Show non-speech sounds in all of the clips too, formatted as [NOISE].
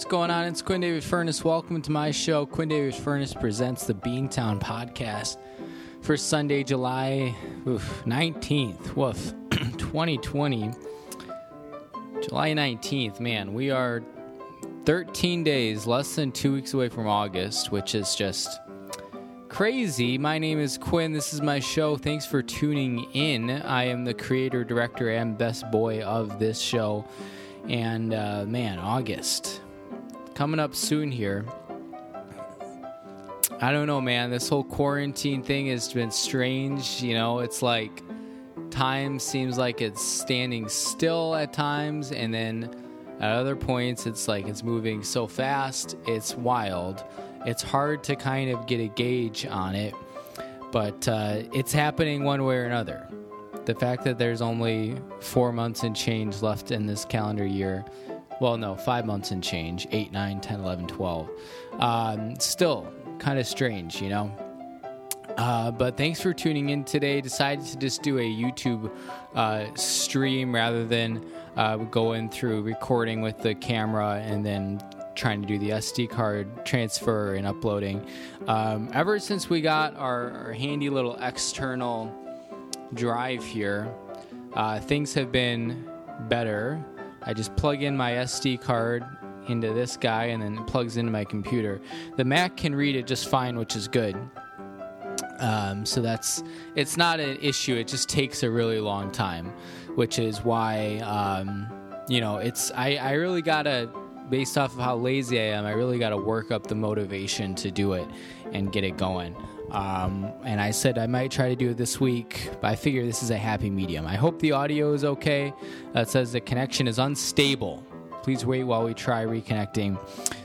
what's going on? It's Quinn David Furness. Welcome to my show. Quinn David Furness presents the Beantown Podcast for Sunday, July oof, 19th, woof, [CLEARS THROAT] 2020. July 19th, man, we are 13 days, less than two weeks away from August, which is just crazy. My name is Quinn. This is my show. Thanks for tuning in. I am the creator, director, and best boy of this show. And uh, man, August coming up soon here. I don't know, man. This whole quarantine thing has been strange. You know, it's like time seems like it's standing still at times, and then at other points, it's like it's moving so fast. It's wild. It's hard to kind of get a gauge on it, but uh, it's happening one way or another. The fact that there's only four months and change left in this calendar year well, no, five months and change 8, 9, 10, 11, 12. Um, still kind of strange, you know? Uh, but thanks for tuning in today. Decided to just do a YouTube uh, stream rather than uh, going through recording with the camera and then trying to do the SD card transfer and uploading. Um, ever since we got our, our, handy little external drive here, uh, things have been better. I just plug in my SD card into this guy and then it plugs into my computer. The Mac can read it just fine, which is good. Um, so that's it's not an issue. It just takes a really long time, which is why um, you know it's I, I really gotta based off of how lazy I am. I really gotta work up the motivation to do it and get it going. Um, and I said I might try to do it this week, but I figure this is a happy medium. I hope the audio is okay. It says the connection is unstable. Please wait while we try reconnecting.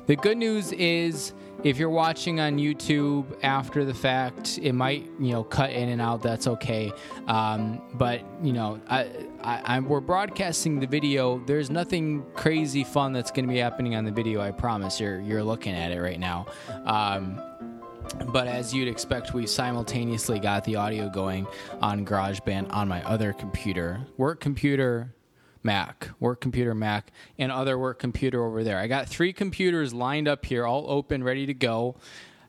The good news is if you're watching on YouTube after the fact, it might you know cut in and out. That's okay. Um, but you know, I, I, we're broadcasting the video. There's nothing crazy fun that's going to be happening on the video. I promise. You're you're looking at it right now. Um, but as you'd expect, we simultaneously got the audio going on GarageBand on my other computer, work computer, Mac, work computer, Mac, and other work computer over there. I got three computers lined up here, all open, ready to go.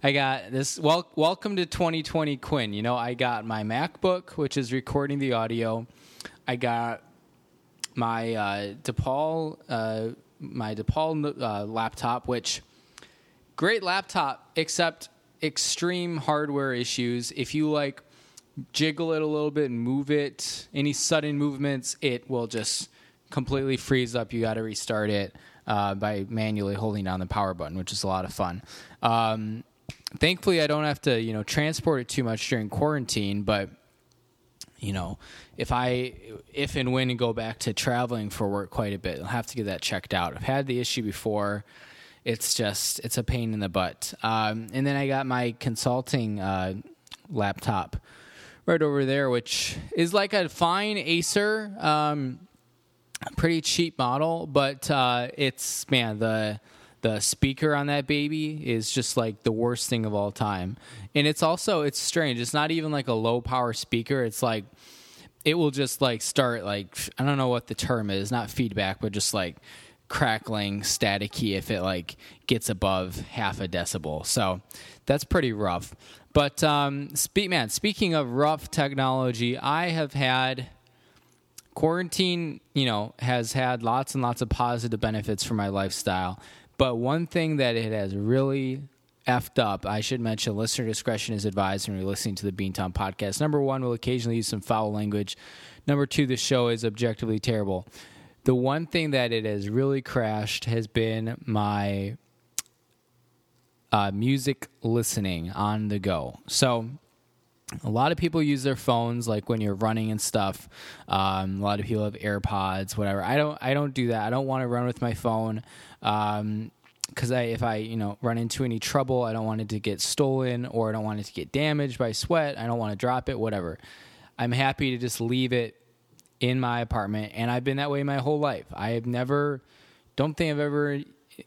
I got this. Well, welcome to 2020, Quinn. You know, I got my MacBook, which is recording the audio. I got my uh, DePaul, uh, my DePaul uh, laptop, which great laptop, except extreme hardware issues. If you like jiggle it a little bit and move it, any sudden movements, it will just completely freeze up. You got to restart it uh, by manually holding down the power button, which is a lot of fun. Um, thankfully, I don't have to you know transport it too much during quarantine, but you know if i if and when I go back to traveling for work quite a bit i'll have to get that checked out i've had the issue before it's just it's a pain in the butt. Um, and then I got my consulting uh, laptop right over there, which is like a fine Acer, um, pretty cheap model, but uh, it's man the the speaker on that baby is just like the worst thing of all time. And it's also it's strange. It's not even like a low power speaker. It's like it will just like start like I don't know what the term is, not feedback, but just like crackling staticky if it like gets above half a decibel. So that's pretty rough. But um, speak, man, speaking of rough technology, I have had quarantine. You know, has had lots and lots of positive benefits for my lifestyle. But one thing that it has really effed up, I should mention listener discretion is advised when you're listening to the Beantown podcast. Number one, we'll occasionally use some foul language. Number two, the show is objectively terrible the one thing that it has really crashed has been my uh, music listening on the go. So a lot of people use their phones like when you're running and stuff. Um, a lot of people have AirPods, whatever. I don't. I don't do that. I don't want to run with my phone. Um, because I, if I, you know, run into any trouble, I don't want it to get stolen or I don't want it to get damaged by sweat. I don't want to drop it, whatever. I'm happy to just leave it in my apartment, and I've been that way my whole life. I have never, don't think I've ever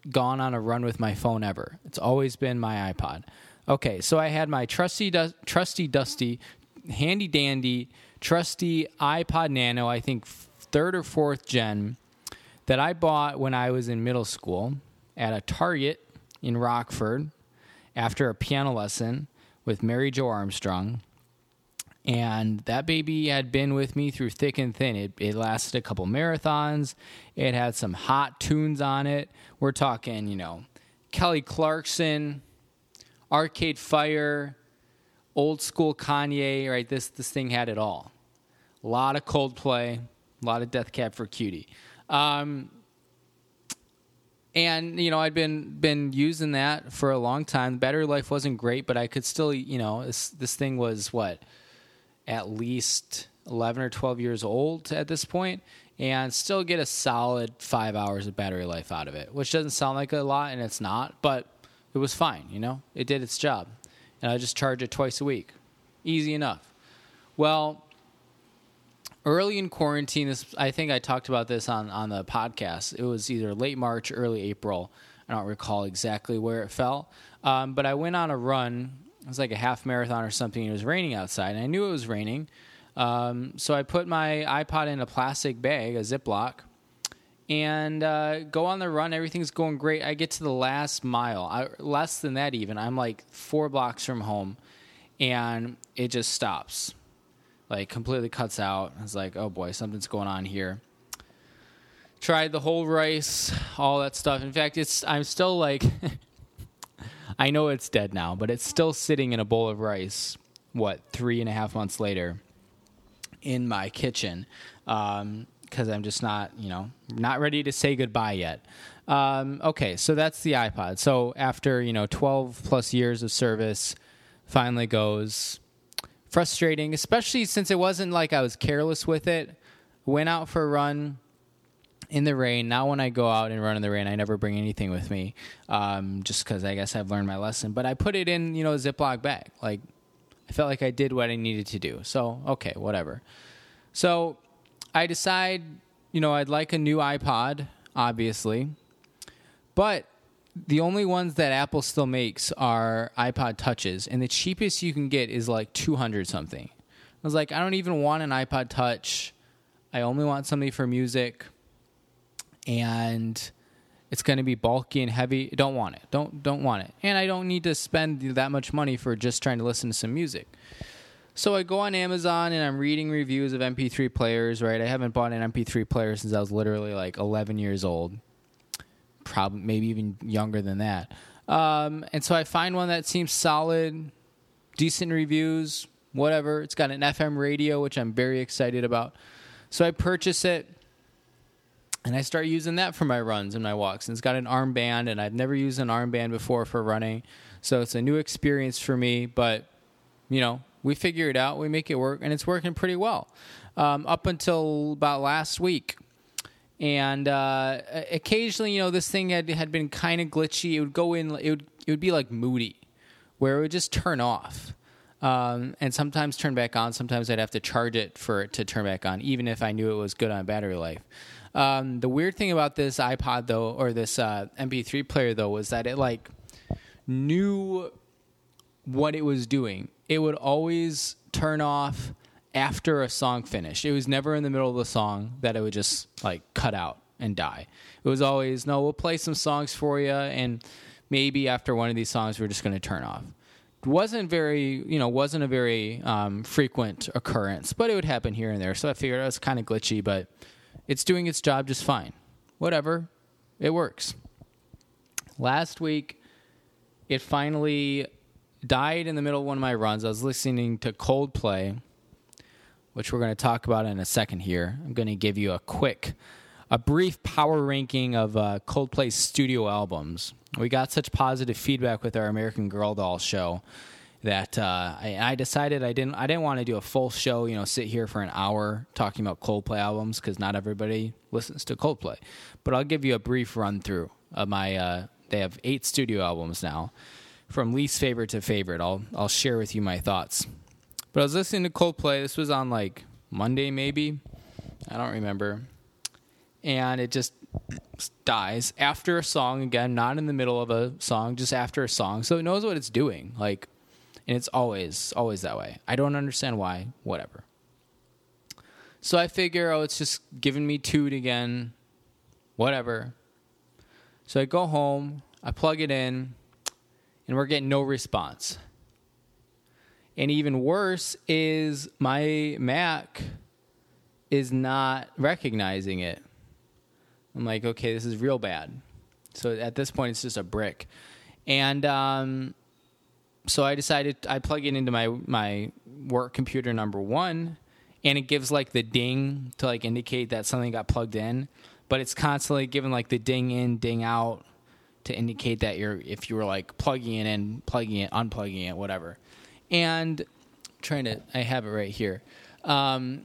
gone on a run with my phone ever. It's always been my iPod. Okay, so I had my trusty, du- trusty, dusty, handy dandy, trusty iPod Nano. I think third or fourth gen that I bought when I was in middle school at a Target in Rockford after a piano lesson with Mary Jo Armstrong. And that baby had been with me through thick and thin. It, it lasted a couple marathons. It had some hot tunes on it. We're talking, you know, Kelly Clarkson, Arcade Fire, old school Kanye, right? This this thing had it all. A lot of Coldplay, a lot of Death Cab for Cutie. Um, and you know I'd been been using that for a long time. Battery life wasn't great, but I could still you know this this thing was what at least eleven or twelve years old at this point, and still get a solid five hours of battery life out of it, which doesn't sound like a lot, and it's not, but it was fine. You know, it did its job, and I just charge it twice a week, easy enough. Well, early in quarantine, this I think I talked about this on on the podcast. It was either late March, early April. I don't recall exactly where it fell, um, but I went on a run. It was like a half marathon or something. It was raining outside, and I knew it was raining. Um, so I put my iPod in a plastic bag, a Ziploc, and uh, go on the run. Everything's going great. I get to the last mile, I, less than that even. I'm like four blocks from home, and it just stops like completely cuts out. I was like, oh boy, something's going on here. Tried the whole rice, all that stuff. In fact, it's I'm still like, [LAUGHS] I know it's dead now, but it's still sitting in a bowl of rice. What three and a half months later, in my kitchen, because um, I'm just not, you know, not ready to say goodbye yet. Um, okay, so that's the iPod. So after you know 12 plus years of service, finally goes frustrating, especially since it wasn't like I was careless with it. Went out for a run in the rain. Now, when I go out and run in the rain, I never bring anything with me, um, just because I guess I've learned my lesson. But I put it in, you know, a Ziploc bag. Like I felt like I did what I needed to do. So okay, whatever. So I decide, you know, I'd like a new iPod, obviously, but the only ones that Apple still makes are iPod Touches, and the cheapest you can get is like 200 something. I was like, I don't even want an iPod Touch. I only want something for music, and it's going to be bulky and heavy. Don't want it. Don't don't want it. And I don't need to spend that much money for just trying to listen to some music. So I go on Amazon and I'm reading reviews of MP3 players. Right, I haven't bought an MP3 player since I was literally like 11 years old probably maybe even younger than that. Um, and so I find one that seems solid, decent reviews, whatever. It's got an FM radio, which I'm very excited about. So I purchase it and I start using that for my runs and my walks. And it's got an armband, and I've never used an armband before for running. So it's a new experience for me, but you know, we figure it out, we make it work, and it's working pretty well. Um, up until about last week, and uh, occasionally, you know, this thing had had been kind of glitchy. It would go in. It would it would be like moody, where it would just turn off, um, and sometimes turn back on. Sometimes I'd have to charge it for it to turn back on, even if I knew it was good on battery life. Um, the weird thing about this iPod though, or this uh, MP3 player though, was that it like knew what it was doing. It would always turn off after a song finished. It was never in the middle of the song that it would just like cut out and die. It was always, no, we'll play some songs for you, and maybe after one of these songs, we're just going to turn off. Wasn't very, you know, wasn't a very um, frequent occurrence, but it would happen here and there. So I figured it was kind of glitchy, but it's doing its job just fine. Whatever, it works. Last week, it finally died in the middle of one of my runs. I was listening to Coldplay which we're going to talk about in a second here. I'm going to give you a quick, a brief power ranking of uh, Coldplay's studio albums. We got such positive feedback with our American Girl doll show that uh, I, I, decided I didn't I didn't want to do a full show, you know, sit here for an hour talking about Coldplay albums because not everybody listens to Coldplay. But I'll give you a brief run through of my. Uh, they have eight studio albums now, from least favorite to favorite. I'll I'll share with you my thoughts. But I was listening to Coldplay. This was on like Monday, maybe. I don't remember. And it just dies after a song again, not in the middle of a song, just after a song. So it knows what it's doing. Like, and it's always, always that way. I don't understand why. Whatever. So I figure, oh, it's just giving me toot again. Whatever. So I go home, I plug it in, and we're getting no response. And even worse is my Mac is not recognizing it. I'm like, okay, this is real bad. So at this point, it's just a brick. And um, so I decided I plug it into my my work computer number one, and it gives like the ding to like indicate that something got plugged in, but it's constantly giving like the ding in, ding out to indicate that you're if you were like plugging it in, plugging it, unplugging it, whatever. And trying to, I have it right here. Um,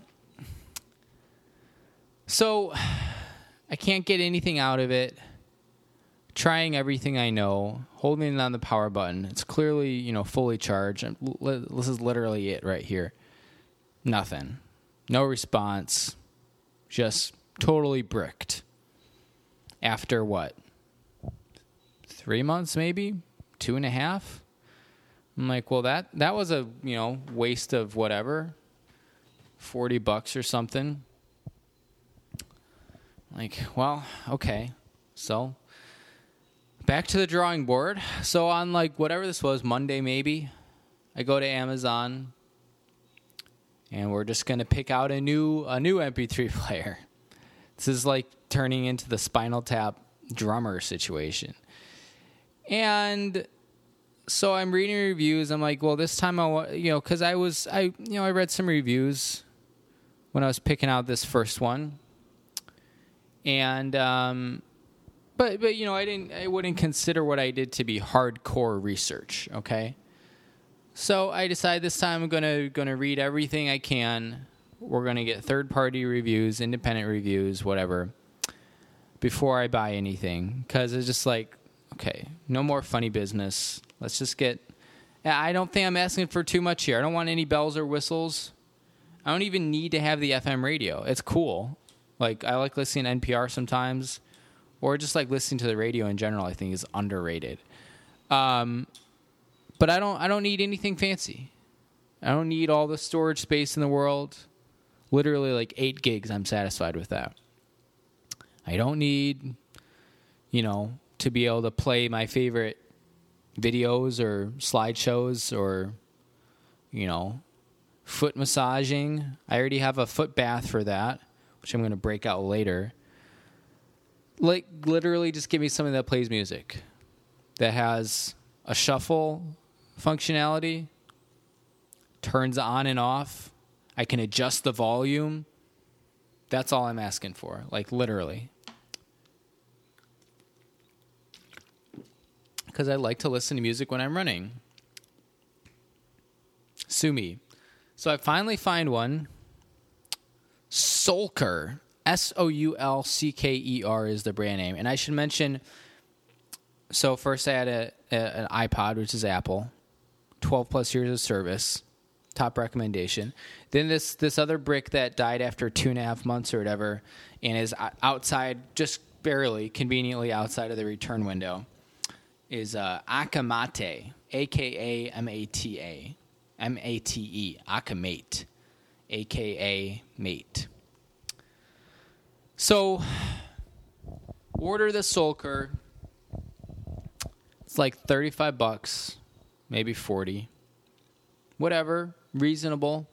so [SIGHS] I can't get anything out of it. Trying everything I know, holding on the power button. It's clearly, you know, fully charged. And This is literally it right here. Nothing. No response. Just totally bricked. After what? Three months, maybe? Two and a half? I'm like, well, that, that was a, you know, waste of whatever. 40 bucks or something. Like, well, okay. So, back to the drawing board. So, on like whatever this was, Monday maybe, I go to Amazon and we're just going to pick out a new a new MP3 [LAUGHS] player. This is like turning into the Spinal Tap drummer situation. And so I'm reading reviews. I'm like, well, this time I want, you know, because I was, I, you know, I read some reviews when I was picking out this first one, and um, but but you know I didn't I wouldn't consider what I did to be hardcore research. Okay, so I decided this time I'm gonna gonna read everything I can. We're gonna get third party reviews, independent reviews, whatever, before I buy anything because it's just like okay, no more funny business. Let's just get. I don't think I'm asking for too much here. I don't want any bells or whistles. I don't even need to have the FM radio. It's cool. Like I like listening to NPR sometimes, or just like listening to the radio in general. I think is underrated. Um, but I don't. I don't need anything fancy. I don't need all the storage space in the world. Literally like eight gigs. I'm satisfied with that. I don't need, you know, to be able to play my favorite videos or slideshows or, you know, foot massaging. I already have a foot bath for that which I'm going to break out later. Like literally, just give me something that plays music, that has a shuffle functionality, turns on and off. I can adjust the volume. That's all I'm asking for, like literally. Because I like to listen to music when I'm running. Sue me. So I finally find one Soulker. S O U L C K E R is the brand name. And I should mention so, first I had a, a, an iPod, which is Apple, 12 plus years of service, top recommendation. Then this, this other brick that died after two and a half months or whatever, and is outside, just barely, conveniently outside of the return window, is uh, Akamate, A K A M A T A, M A T E, Akamate aka mate. So, order the Soulcker. It's like 35 bucks, maybe 40. Whatever, reasonable.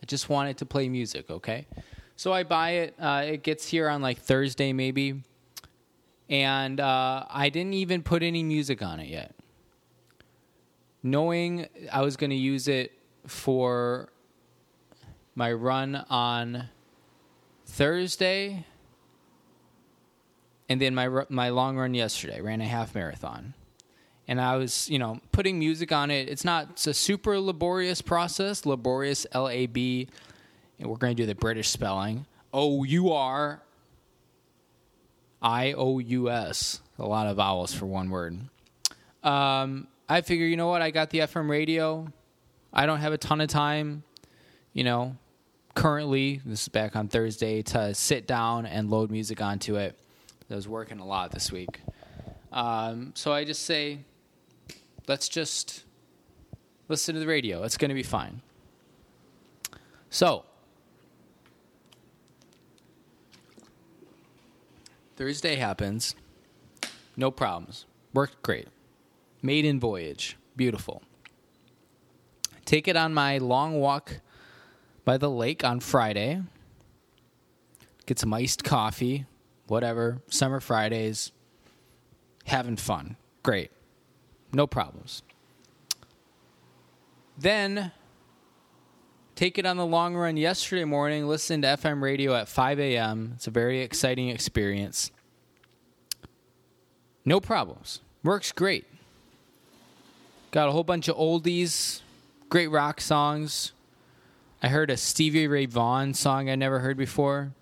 I just wanted to play music, okay? So I buy it. Uh, it gets here on like Thursday, maybe. And uh, I didn't even put any music on it yet. Knowing I was going to use it for my run on Thursday, and then my my long run yesterday. Ran a half marathon, and I was you know putting music on it. It's not it's a super laborious process. Laborious, L A B, and we're going to do the British spelling. O U R I O U S. A lot of vowels for one word. Um, I figure, you know what? I got the FM radio. I don't have a ton of time, you know, currently, this is back on Thursday, to sit down and load music onto it. I was working a lot this week. Um, so I just say, let's just listen to the radio. It's going to be fine. So, Thursday happens. No problems. Worked great. Maiden voyage. Beautiful. Take it on my long walk by the lake on Friday. Get some iced coffee, whatever. Summer Fridays. Having fun. Great. No problems. Then take it on the long run yesterday morning. Listen to FM radio at 5 a.m. It's a very exciting experience. No problems. Works great. Got a whole bunch of oldies, great rock songs. I heard a Stevie Ray Vaughan song I never heard before.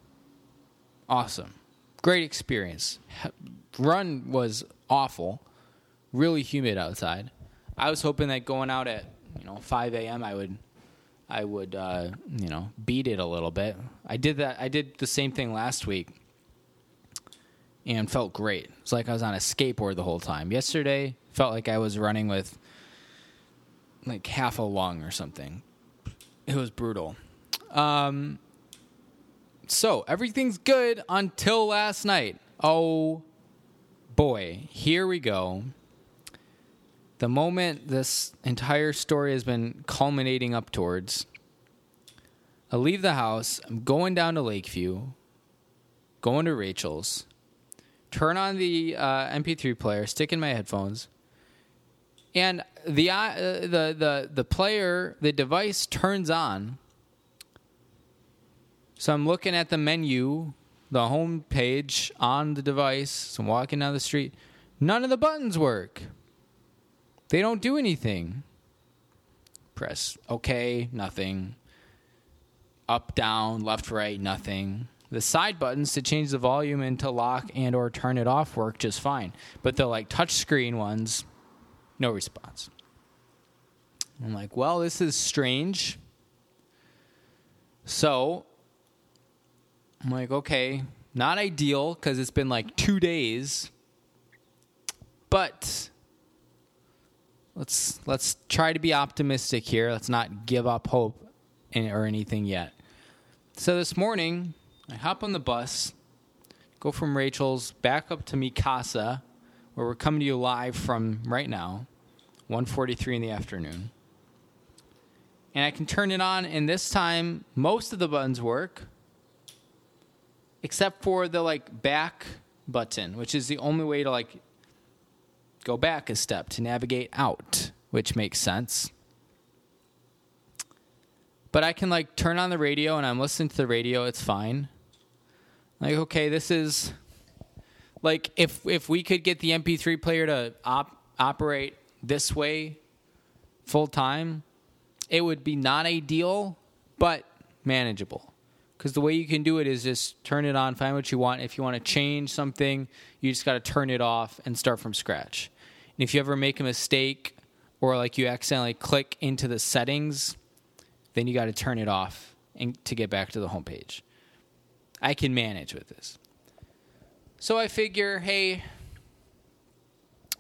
Awesome. Great experience. Run was awful. Really humid outside. I was hoping that going out at, you know, 5 a.m. I would I would uh, you know, beat it a little bit. I did that I did the same thing last week and felt great. It's like I was on a skateboard the whole time. Yesterday felt like I was running with like half a lung or something. It was brutal. Um, so everything's good until last night. Oh boy, here we go. The moment this entire story has been culminating up towards. I leave the house. I'm going down to Lakeview, going to Rachel's, turn on the uh, MP3 player, stick in my headphones, and the uh, the the the player, the device turns on. So I'm looking at the menu, the home page on the device. So I'm walking down the street. None of the buttons work. They don't do anything. Press OK, nothing. Up, down, left, right, nothing. The side buttons to change the volume and to lock and or turn it off work just fine. But the like touch screen ones, no response. I'm like, well, this is strange. So I'm like, okay, not ideal because it's been like two days, but let's let's try to be optimistic here. Let's not give up hope in, or anything yet. So this morning, I hop on the bus, go from Rachel's back up to Mikasa, where we're coming to you live from right now, 1:43 in the afternoon. And I can turn it on, and this time most of the buttons work, except for the like back button, which is the only way to like go back a step to navigate out, which makes sense. But I can like turn on the radio and I'm listening to the radio, it's fine. Like okay, this is like if if we could get the MP3 player to op- operate this way full time, it would be not ideal, but manageable. Because the way you can do it is just turn it on, find what you want. If you want to change something, you just got to turn it off and start from scratch. And if you ever make a mistake or like you accidentally click into the settings, then you got to turn it off and to get back to the homepage. I can manage with this. So I figure, hey,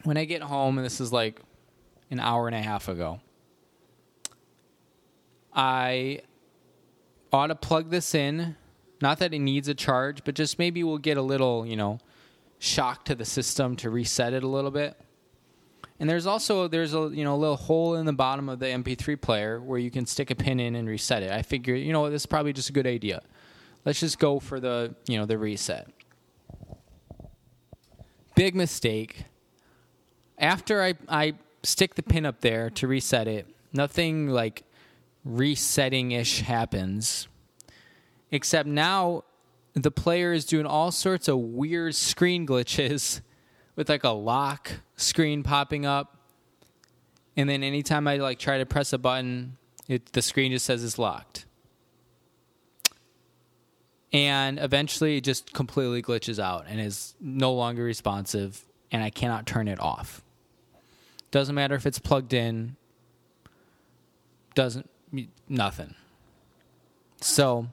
when I get home, and this is like an hour and a half ago, I ought to plug this in. Not that it needs a charge, but just maybe we'll get a little, you know, shock to the system to reset it a little bit. And there's also there's a you know a little hole in the bottom of the MP3 player where you can stick a pin in and reset it. I figure you know this is probably just a good idea. Let's just go for the you know the reset. Big mistake. After I I stick the pin up there to reset it, nothing like resetting ish happens. Except now the player is doing all sorts of weird screen glitches [LAUGHS] with like a lock screen popping up. And then anytime I like try to press a button, it, the screen just says it's locked. And eventually it just completely glitches out and is no longer responsive and I cannot turn it off. Doesn't matter if it's plugged in. Doesn't nothing. So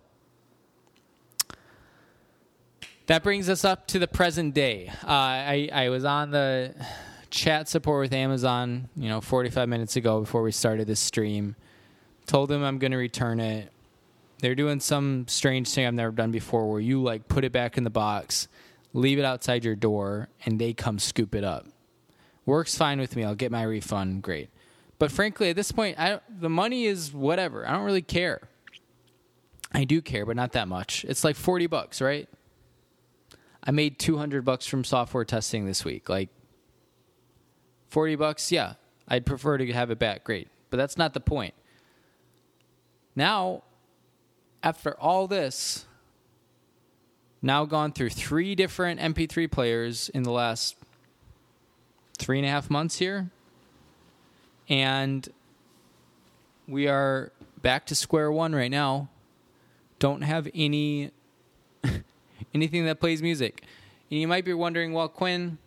that brings us up to the present day. Uh, I I was on the chat support with Amazon, you know, 45 minutes ago before we started this stream. Told them I'm going to return it. They're doing some strange thing I've never done before, where you like put it back in the box, leave it outside your door, and they come scoop it up. Works fine with me. I'll get my refund. Great. But frankly, at this point, I, the money is whatever. I don't really care. I do care, but not that much. It's like 40 bucks, right? I made 200 bucks from software testing this week. Like 40 bucks, yeah. I'd prefer to have it back. Great. But that's not the point. Now, after all this, now gone through three different MP3 players in the last three and a half months here. And we are back to square one right now. Don't have any [LAUGHS] anything that plays music. And you might be wondering, well, Quinn,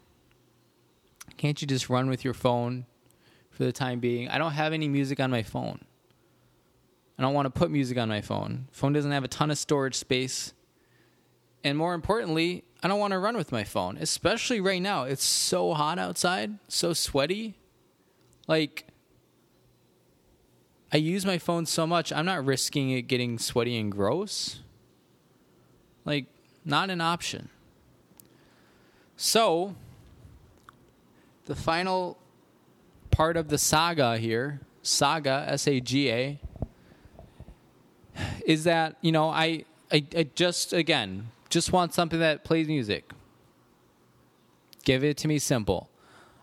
can't you just run with your phone for the time being? I don't have any music on my phone. I don't want to put music on my phone. Phone doesn't have a ton of storage space. And more importantly, I don't want to run with my phone, especially right now. It's so hot outside, so sweaty. Like, I use my phone so much, I'm not risking it getting sweaty and gross. Like, not an option. So, the final part of the saga here, saga, S A G A, is that, you know, I, I, I just, again, just want something that plays music. Give it to me simple.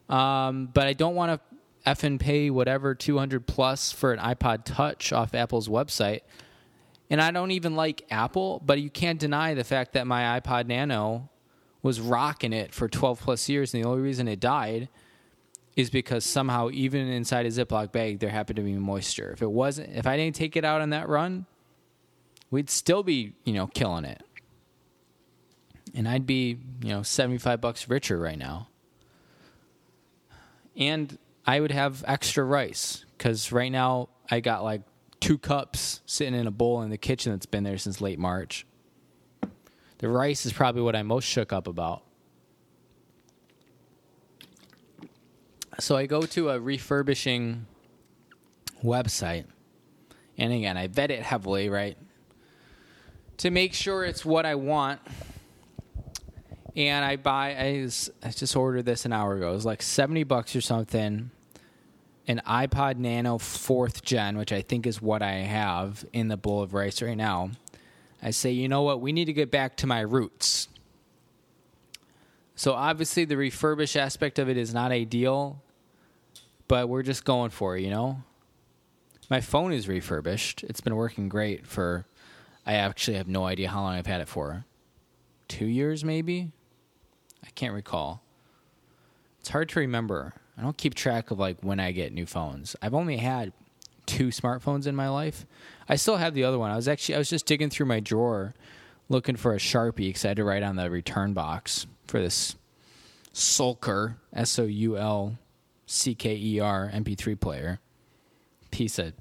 Um, but I don't want to effing pay whatever 200 plus for an iPod Touch off Apple's website. And I don't even like Apple, but you can't deny the fact that my iPod Nano was rocking it for 12 plus years. And the only reason it died is because somehow, even inside a Ziploc bag, there happened to be moisture. If it wasn't, if I didn't take it out on that run, we'd still be, you know, killing it and I'd be, you know, 75 bucks richer right now. And I would have extra rice cuz right now I got like two cups sitting in a bowl in the kitchen that's been there since late March. The rice is probably what I'm most shook up about. So I go to a refurbishing website. And again, I vet it heavily, right? To make sure it's what I want and I buy. I, was, I just ordered this an hour ago. It was like seventy bucks or something. An iPod Nano fourth gen, which I think is what I have in the bowl of rice right now. I say, you know what? We need to get back to my roots. So obviously, the refurbish aspect of it is not ideal, but we're just going for it, you know. My phone is refurbished. It's been working great for. I actually have no idea how long I've had it for. Two years, maybe. I can't recall. It's hard to remember. I don't keep track of like when I get new phones. I've only had two smartphones in my life. I still have the other one. I was actually I was just digging through my drawer looking for a Sharpie because I had to write on the return box for this Soulcker S O U L C K E R MP3 player. Piece of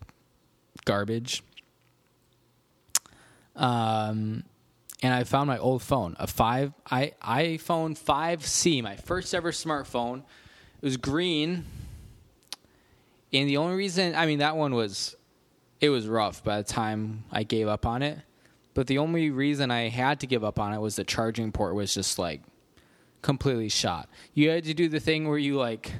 garbage. Um and I found my old phone, a five i iPhone 5C, my first ever smartphone. It was green, and the only reason I mean that one was it was rough by the time I gave up on it. But the only reason I had to give up on it was the charging port was just like completely shot. You had to do the thing where you like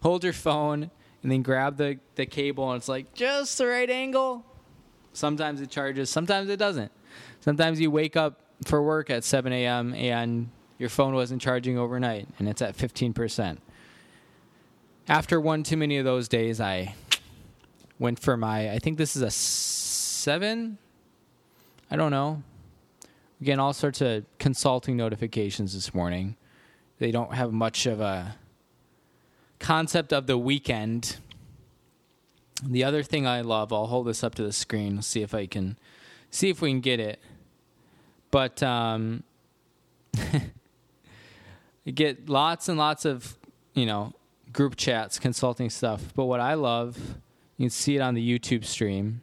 hold your phone and then grab the, the cable and it's like just the right angle. Sometimes it charges, sometimes it doesn't. Sometimes you wake up for work at 7 a.m. and your phone wasn't charging overnight and it's at 15%. After one too many of those days, I went for my, I think this is a seven. I don't know. Again, all sorts of consulting notifications this morning. They don't have much of a concept of the weekend. The other thing I love, I'll hold this up to the screen, see if I can see if we can get it. But um, [LAUGHS] you get lots and lots of, you know, group chats, consulting stuff. But what I love, you can see it on the YouTube stream.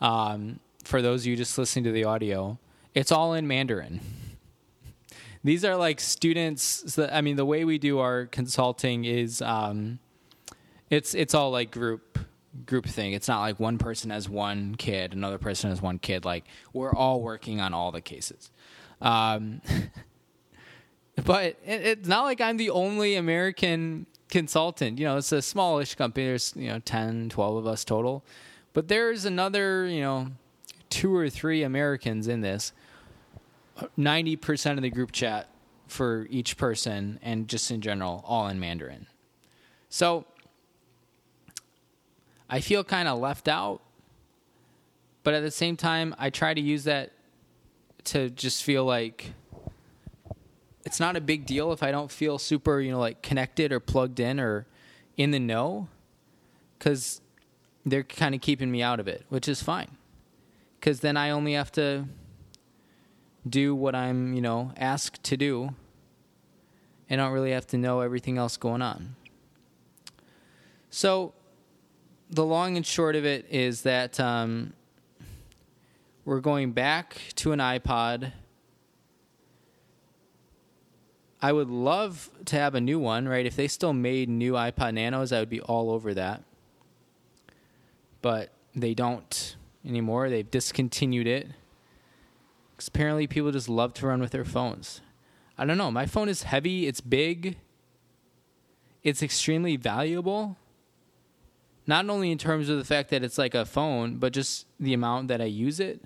Um, for those of you just listening to the audio, it's all in Mandarin. [LAUGHS] These are like students. I mean, the way we do our consulting is, um, it's it's all like group group thing. It's not like one person has one kid, another person has one kid. Like we're all working on all the cases. Um, [LAUGHS] but it, it's not like I'm the only American consultant. You know, it's a smallish company. There's, you know, 10, 12 of us total. But there's another, you know, two or three Americans in this. 90% of the group chat for each person and just in general, all in Mandarin. So I feel kind of left out, but at the same time, I try to use that to just feel like it's not a big deal if I don't feel super, you know, like connected or plugged in or in the know because they're kind of keeping me out of it, which is fine. Because then I only have to do what I'm, you know, asked to do. and don't really have to know everything else going on. So, the long and short of it is that um, we're going back to an iPod. I would love to have a new one, right? If they still made new iPod Nanos, I would be all over that. But they don't anymore. They've discontinued it. Because apparently people just love to run with their phones. I don't know. My phone is heavy, it's big, it's extremely valuable. Not only in terms of the fact that it's like a phone, but just the amount that I use it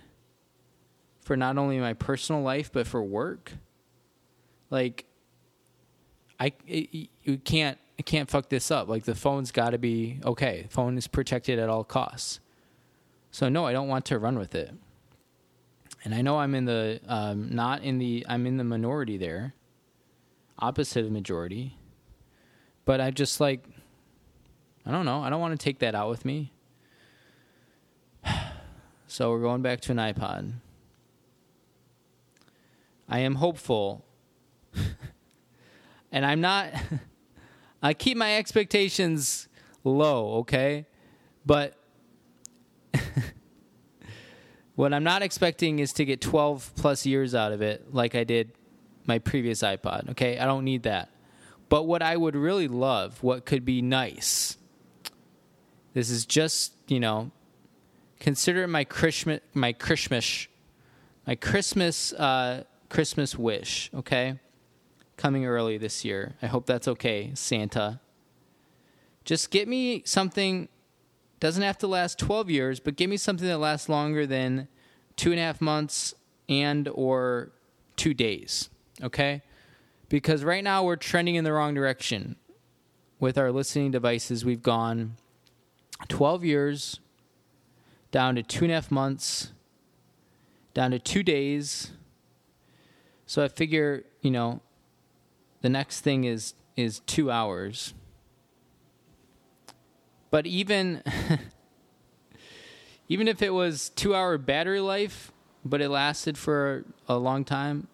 for not only my personal life, but for work. Like, I it, you can't you can't fuck this up. Like the phone's got to be okay. Phone is protected at all costs. So no, I don't want to run with it. And I know I'm in the um, not in the I'm in the minority there, opposite of majority. But I just like I don't know. I don't want to take that out with me. [SIGHS] So we're going back to an iPod. I am hopeful. [LAUGHS] and I'm not [LAUGHS] I keep my expectations low, okay? But [LAUGHS] what I'm not expecting is to get 12 plus years out of it like I did my previous iPod, okay? I don't need that. But what I would really love, what could be nice, this is just, you know, consider my Christmas, my Christmas, my Christmas, uh, Christmas wish, okay? Coming early this year. I hope that's okay, Santa. Just get me something doesn't have to last 12 years, but give me something that lasts longer than two and a half months and or two days. Okay? Because right now we're trending in the wrong direction. With our listening devices, we've gone 12 years down to two and a half months, down to two days. So I figure, you know, the next thing is is two hours. But even [LAUGHS] even if it was two hour battery life, but it lasted for a long time,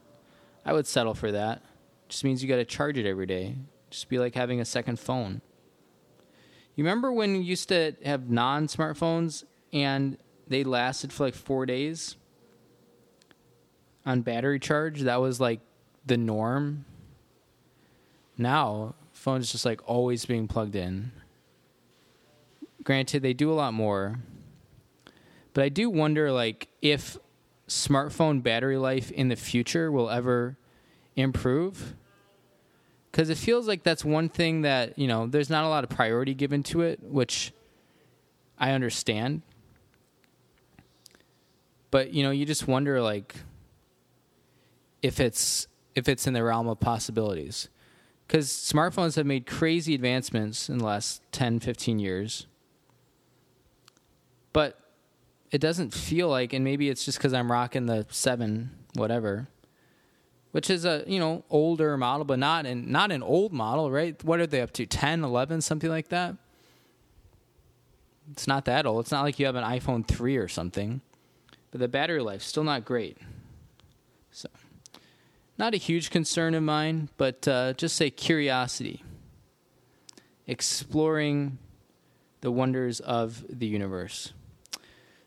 I would settle for that. Just means you got to charge it every day. Just be like having a second phone. You remember when you used to have non smartphones and they lasted for like four days on battery charge? That was like the norm. Now, phones just like always being plugged in. Granted, they do a lot more, but I do wonder like if smartphone battery life in the future will ever improve because it feels like that's one thing that you know there's not a lot of priority given to it which i understand. But you know you just wonder like if it's if it's in the realm of possibilities. Because smartphones have made crazy advancements in the last 10 15 years. But it doesn't feel like, and maybe it's just because I'm rocking the seven whatever, which is a you know older model, but not an not an old model, right? What are they up to? 10, 11, something like that. It's not that old. It's not like you have an iPhone three or something, but the battery life's still not great. So, not a huge concern of mine, but uh, just say curiosity, exploring the wonders of the universe.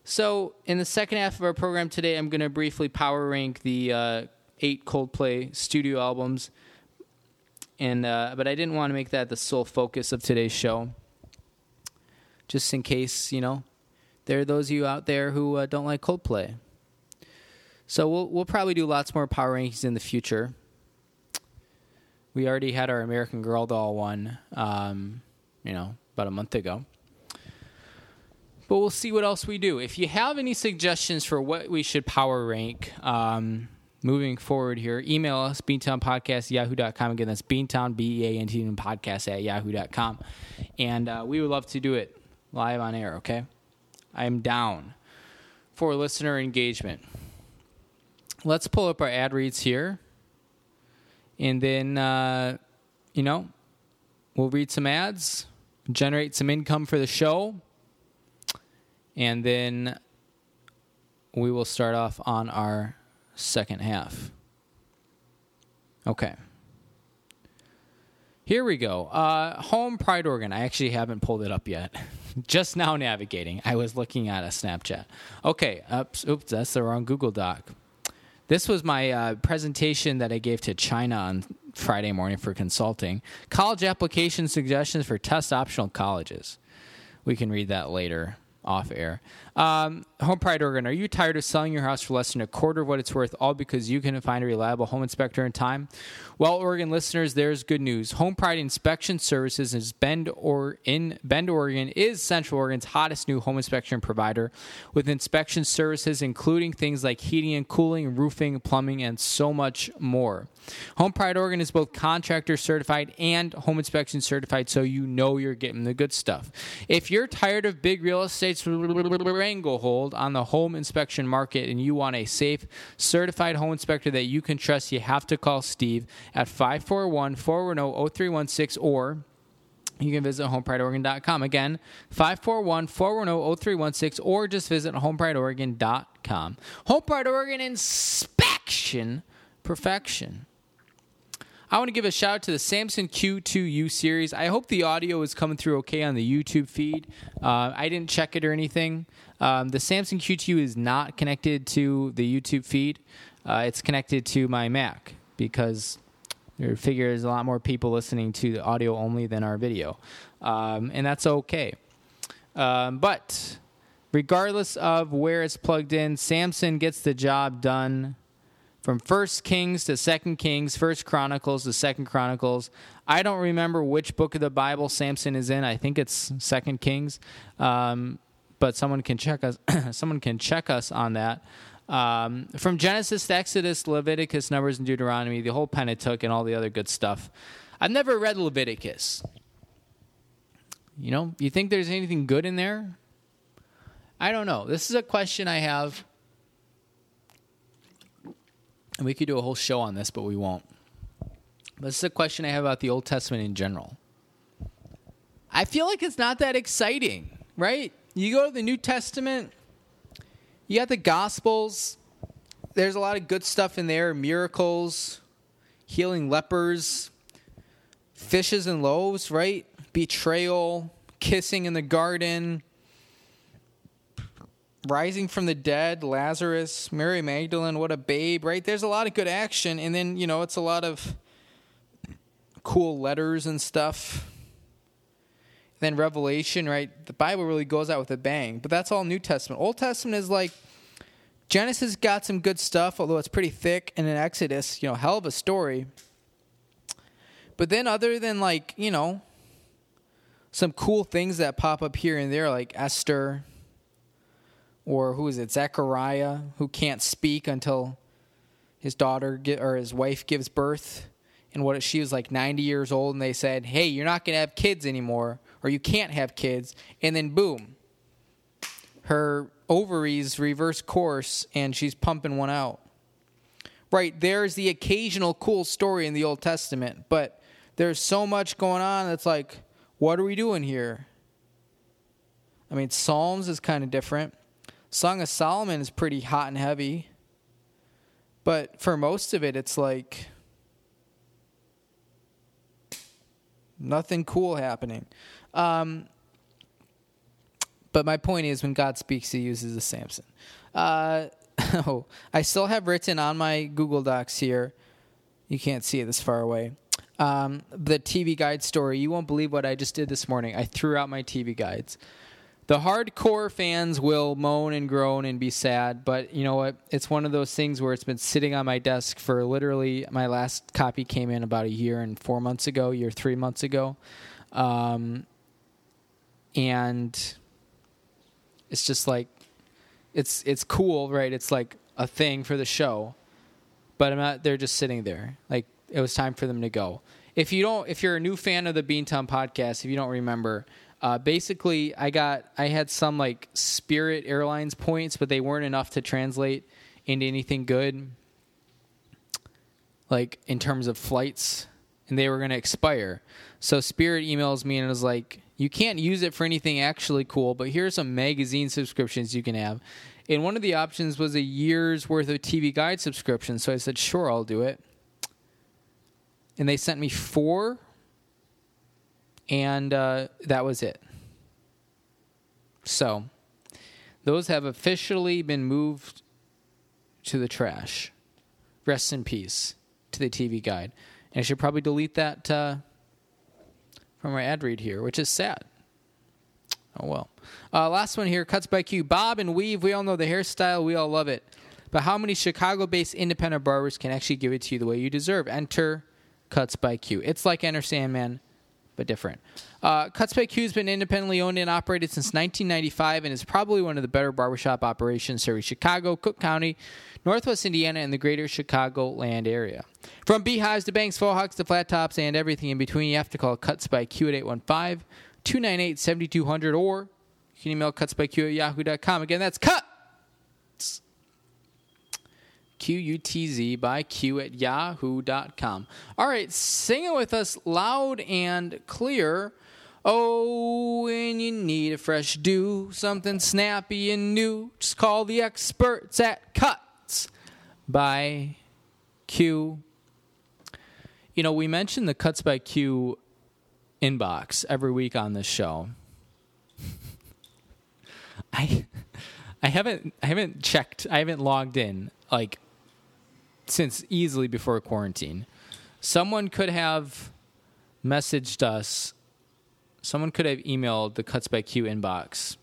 So, in the second half of our program today, I'm going to briefly power rank the uh, eight Coldplay studio albums, and uh, but I didn't want to make that the sole focus of today's show. Just in case, you know, there are those of you out there who uh, don't like Coldplay. So we'll we'll probably do lots more power rankings in the future. We already had our American Girl doll one, um, you know, about a month ago. But we'll see what else we do. If you have any suggestions for what we should power rank um, moving forward here, email us, beantownpodcast yahoo.com. Again, that's beantown, B A N T podcast at yahoo.com. And uh, we would love to do it live on air, okay? I'm down for listener engagement. Let's pull up our ad reads here. And then, uh, you know, we'll read some ads, generate some income for the show, and then we will start off on our second half. Okay. Here we go. Uh, home Pride Oregon. I actually haven't pulled it up yet. [LAUGHS] Just now navigating. I was looking at a Snapchat. Okay. Oops, oops that's the wrong Google Doc. This was my uh, presentation that I gave to China on Friday morning for consulting. College application suggestions for test optional colleges. We can read that later off air. Um, home Pride Oregon, are you tired of selling your house for less than a quarter of what it's worth, all because you couldn't find a reliable home inspector in time? Well, Oregon listeners, there's good news. Home Pride Inspection Services is Bend or in Bend, Oregon, is Central Oregon's hottest new home inspection provider, with inspection services including things like heating and cooling, roofing, plumbing, and so much more. Home Pride Oregon is both contractor certified and home inspection certified, so you know you're getting the good stuff. If you're tired of big real estate's stranglehold on the home inspection market and you want a safe, certified home inspector that you can trust, you have to call Steve at 541 410 0316 or you can visit homeprideoregon.com. Again, 541 410 0316 or just visit homeprideoregon.com. Home Pride Oregon inspection perfection. I want to give a shout out to the Samson Q2U series. I hope the audio is coming through okay on the YouTube feed. Uh, I didn't check it or anything. Um, the Samson Q2 is not connected to the YouTube feed. Uh, it's connected to my Mac because I figure there's a lot more people listening to the audio only than our video, um, and that's okay. Um, but regardless of where it's plugged in, Samson gets the job done from First Kings to Second Kings, First Chronicles to Second Chronicles. I don't remember which book of the Bible Samson is in. I think it's Second Kings, um, but someone can check us. [CLEARS THROAT] someone can check us on that. Um, from Genesis to Exodus, Leviticus, Numbers, and Deuteronomy, the whole Pentateuch, and all the other good stuff. I've never read Leviticus. You know, you think there's anything good in there? I don't know. This is a question I have and we could do a whole show on this, but we won't. This is a question I have about the Old Testament in general. I feel like it's not that exciting, right? You go to the New Testament, you got the Gospels. There's a lot of good stuff in there miracles, healing lepers, fishes and loaves, right? Betrayal, kissing in the garden, rising from the dead, Lazarus, Mary Magdalene, what a babe, right? There's a lot of good action, and then, you know, it's a lot of cool letters and stuff. Then Revelation, right? The Bible really goes out with a bang, but that's all New Testament. Old Testament is like Genesis got some good stuff, although it's pretty thick, and in Exodus, you know, hell of a story. But then, other than like, you know, some cool things that pop up here and there, like Esther, or who is it, Zechariah, who can't speak until his daughter get, or his wife gives birth, and what she was like 90 years old, and they said, "Hey, you're not going to have kids anymore, or you can't have kids," and then boom, her ovaries reverse course, and she's pumping one out. Right there's the occasional cool story in the Old Testament, but there's so much going on that's like, what are we doing here? I mean, Psalms is kind of different. Song of Solomon is pretty hot and heavy. But for most of it, it's like nothing cool happening. Um, but my point is, when God speaks, He uses a Samson. Uh, [LAUGHS] oh, I still have written on my Google Docs here. You can't see it this far away. Um, the TV guide story. You won't believe what I just did this morning. I threw out my TV guides. the hardcore fans will moan and groan and be sad, but you know what? It's one of those things where it's been sitting on my desk for literally my last copy came in about a year and four months ago, year three months ago. Um, and it's just like it's it's cool, right? It's like a thing for the show, but I'm not. They're just sitting there. Like it was time for them to go. If you don't, if you're a new fan of the Beantown podcast, if you don't remember, uh, basically I got I had some like Spirit Airlines points, but they weren't enough to translate into anything good. Like in terms of flights, and they were going to expire. So Spirit emails me and was like, "You can't use it for anything actually cool, but here's some magazine subscriptions you can have." And one of the options was a year's worth of TV Guide subscription. So I said, "Sure, I'll do it." And they sent me four, and uh, that was it. So those have officially been moved to the trash. Rest in peace to the TV Guide. And I should probably delete that uh, from our ad read here, which is sad. Oh well. Uh, last one here, cuts by Q. Bob and weave. We all know the hairstyle. We all love it. But how many Chicago-based independent barbers can actually give it to you the way you deserve? Enter Cuts by Q. It's like Enter Sandman, but different. Uh, Cuts by Q has been independently owned and operated since 1995 and is probably one of the better barbershop operations serving Chicago, Cook County, Northwest Indiana, and the greater Chicago land area. From beehives to banks, faux hawks to flat tops, and everything in between, you have to call Cuts by Q at 815 298 7200 or you can email cutsbyq at yahoo.com. Again, that's cuts. Q U T Z by Q at yahoo.com. All right, sing it with us loud and clear. Oh, when you need a fresh do, something snappy and new, just call the experts at Cuts by Q. You know, we mentioned the Cuts by Q inbox every week on this show. [LAUGHS] I I haven't I haven't checked. I haven't logged in like since easily before quarantine. Someone could have messaged us. Someone could have emailed the Cuts by Q inbox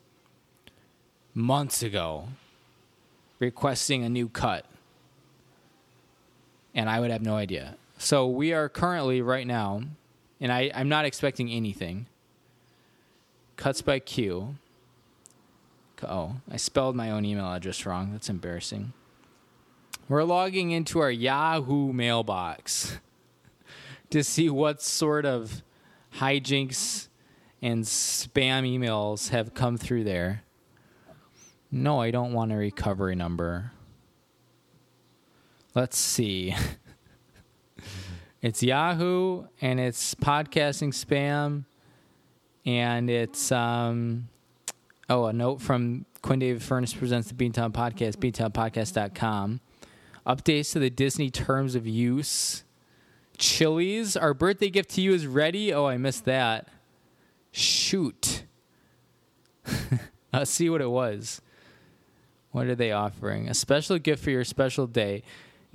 months ago requesting a new cut. And I would have no idea. So we are currently right now, and I, I'm not expecting anything. Cuts by Q. Oh, I spelled my own email address wrong. That's embarrassing. We're logging into our Yahoo mailbox [LAUGHS] to see what sort of hijinks and spam emails have come through there. No, I don't want a recovery number. Let's see. [LAUGHS] it's Yahoo and it's podcasting spam and it's um oh a note from Quinn David Furness presents the Beantown Podcast, beantownpodcast.com. Updates to the Disney terms of use. Chili's, our birthday gift to you is ready. Oh, I missed that. Shoot. [LAUGHS] Let's see what it was. What are they offering? A special gift for your special day.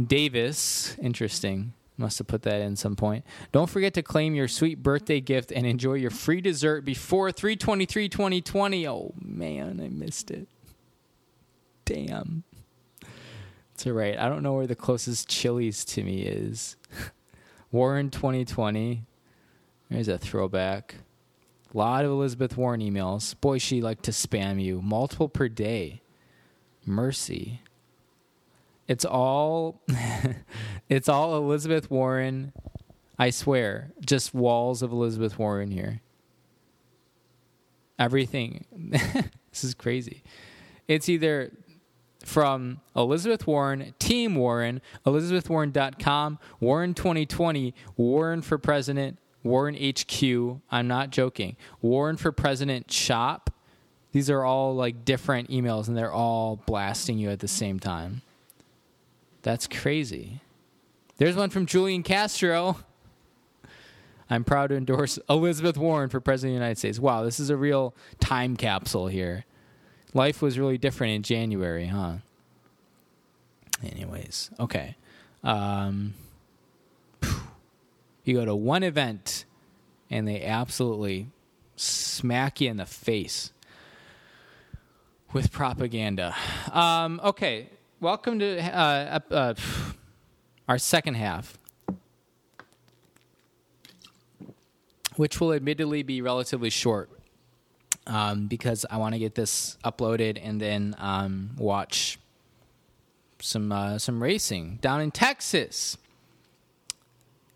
Davis, interesting. Must have put that in some point. Don't forget to claim your sweet birthday gift and enjoy your free dessert before 323 2020. Oh man, I missed it. Damn. All right. I don't know where the closest Chili's to me is. [LAUGHS] Warren 2020. There's a throwback. A lot of Elizabeth Warren emails. Boy, she liked to spam you. Multiple per day. Mercy. It's all [LAUGHS] it's all Elizabeth Warren. I swear. Just walls of Elizabeth Warren here. Everything. [LAUGHS] this is crazy. It's either from Elizabeth Warren, Team Warren, ElizabethWarren.com, Warren 2020, Warren for President, Warren HQ. I'm not joking. Warren for President Shop. These are all like different emails and they're all blasting you at the same time. That's crazy. There's one from Julian Castro. I'm proud to endorse Elizabeth Warren for President of the United States. Wow, this is a real time capsule here. Life was really different in January, huh? Anyways, okay. Um, you go to one event and they absolutely smack you in the face. with propaganda. Um, okay, welcome to uh, uh, our second half, which will admittedly be relatively short um, because I want to get this uploaded and then um, watch some uh, some racing down in Texas.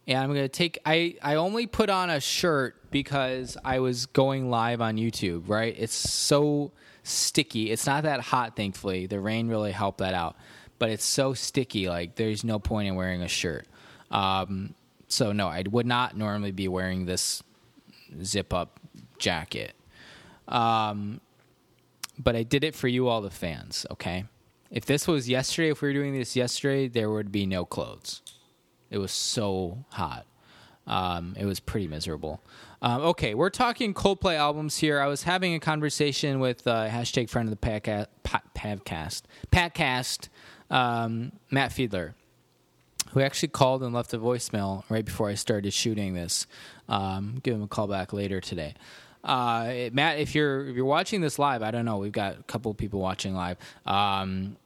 And I'm gonna take. I I only put on a shirt because I was going live on YouTube. Right, it's so sticky. It's not that hot, thankfully. The rain really helped that out, but it's so sticky. Like there's no point in wearing a shirt. Um, so no, I would not normally be wearing this zip up jacket. Um, but I did it for you, all the fans. Okay, if this was yesterday, if we were doing this yesterday, there would be no clothes. It was so hot. Um, it was pretty miserable. Um, okay, we're talking Coldplay albums here. I was having a conversation with uh, hashtag friend of the podcast, podcast, Patcast, um, Matt Fiedler, who actually called and left a voicemail right before I started shooting this. Um, give him a call back later today. Uh, Matt, if you're if you're watching this live, I don't know. We've got a couple people watching live. Um,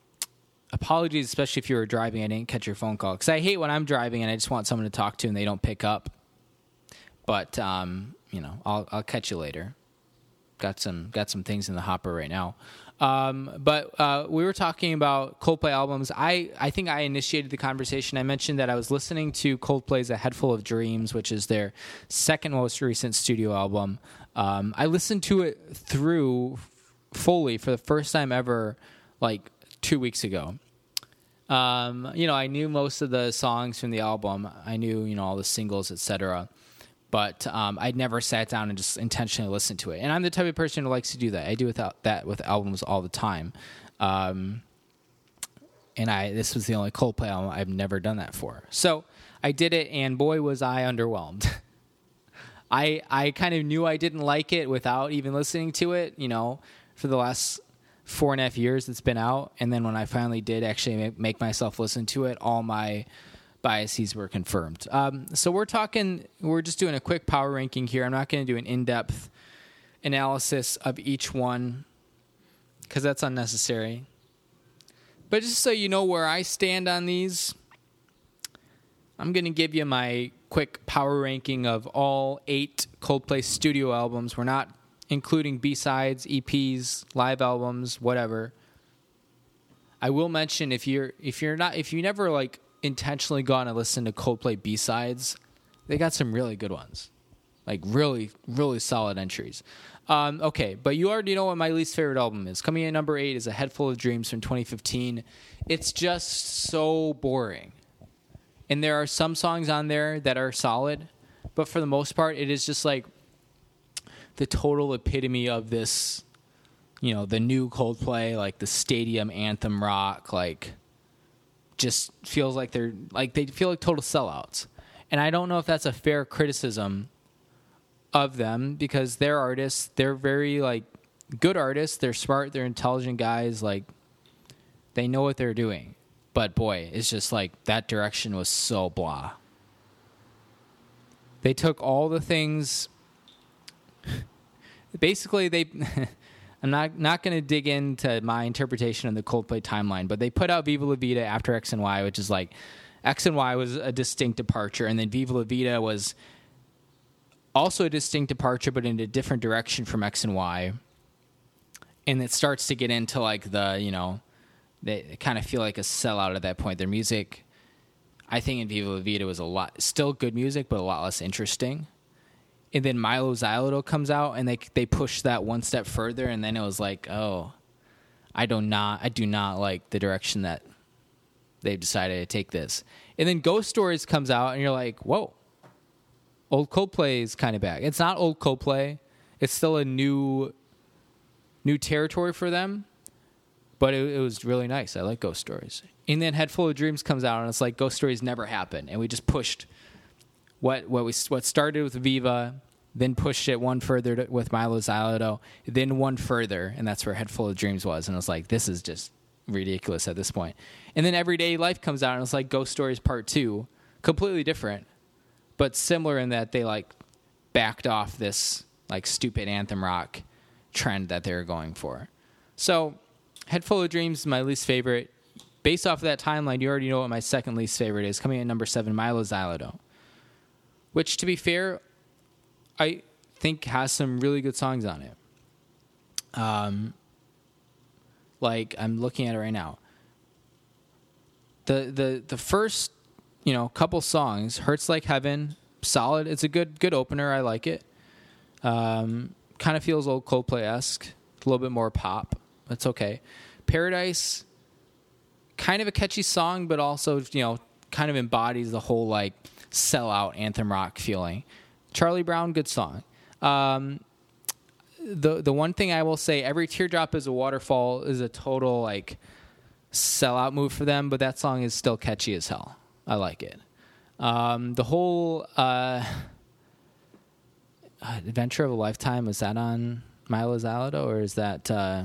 apologies, especially if you were driving. I didn't catch your phone call because I hate when I'm driving and I just want someone to talk to and they don't pick up. But um, you know, I'll I'll catch you later. Got some got some things in the hopper right now. Um, but uh, we were talking about Coldplay albums. I, I think I initiated the conversation. I mentioned that I was listening to Coldplay's A Head Full of Dreams, which is their second most recent studio album. Um, I listened to it through fully for the first time ever, like two weeks ago. Um, you know, I knew most of the songs from the album. I knew, you know, all the singles, etc. But um, I'd never sat down and just intentionally listened to it. And I'm the type of person who likes to do that. I do without that with albums all the time. Um, and I this was the only Coldplay album I've never done that for. So I did it, and boy was I underwhelmed. [LAUGHS] I I kind of knew I didn't like it without even listening to it. You know, for the last four and a half years it's been out, and then when I finally did actually make, myself listen to it, all my biases were confirmed. Um, so we're talking. We're just doing a quick power ranking here. I'm not going to do an in depth analysis of each one because that's unnecessary. But just so you know where I stand on these, I'm going to give you my quick power ranking of all eight Coldplay studio albums. We're not including B sides, EPs, live albums, whatever. I will mention if you're if you're not if you never like intentionally gone and listened to Coldplay B sides, they got some really good ones, like really really solid entries. Um, okay, but you already know what my least favorite album is. Coming in number eight is A Head Full of Dreams from 2015. It's just so boring and there are some songs on there that are solid, but for the most part, it is just like the total epitome of this, you know, the new Coldplay, like the stadium anthem rock, like just feels like they're like they feel like total sellouts. And I don't know if that's a fair criticism of them because they're artists, they're very like good artists, they're smart, they're intelligent guys, like they know what they're doing. But boy, it's just like that direction was so blah. They took all the things. [LAUGHS] Basically, they. [LAUGHS] I'm not not going to dig into my interpretation of the Coldplay timeline, but they put out Viva La Vida after X and Y, which is like X and Y was a distinct departure, and then Viva La Vida was also a distinct departure, but in a different direction from X and Y. And it starts to get into like the you know they kind of feel like a sellout at that point. Their music, I think, in Viva La Vida was a lot still good music, but a lot less interesting. And then Mylo Xyloto comes out, and they they push that one step further, and then it was like, oh, I do not, I do not like the direction that they've decided to take this. And then Ghost Stories comes out, and you're like, whoa, old Coldplay is kind of back. It's not old Coldplay; it's still a new, new territory for them but it, it, was really nice. I like Ghost Stories. And then Head Full of Dreams comes out, and it's like Ghost Stories never happened, and we just pushed what what we what started with Viva, then pushed it one further to, with Mylo Xyloto, then one further, and that's where Head Full of Dreams was, and I was like, this is just ridiculous at this point. And then Everyday Life comes out, and it's like Ghost Stories Part Two, completely different, but similar in that they like backed off this like stupid anthem rock trend that they were going for. So Head Full of Dreams is my least favorite. Based off of that timeline, you already know what my second least favorite is. Coming in number seven, Mylo Xyloto. Which, to be fair, I think has some really good songs on it. Um, like I'm looking at it right now. The the the first, you know, couple songs, "Hurts Like Heaven," solid. It's a good good opener. I like it. Um, kind of feels old Coldplay esque, a little bit more pop. That's okay. Paradise, kind of a catchy song, but also you know, kind of embodies the whole like sellout anthem rock feeling. Charlie Brown, good song. Um, the the one thing I will say, every teardrop is a waterfall is a total like sellout move for them, but that song is still catchy as hell. I like it. Um, the whole uh, Adventure of a Lifetime was that on Mylo Xyloto, or is that uh,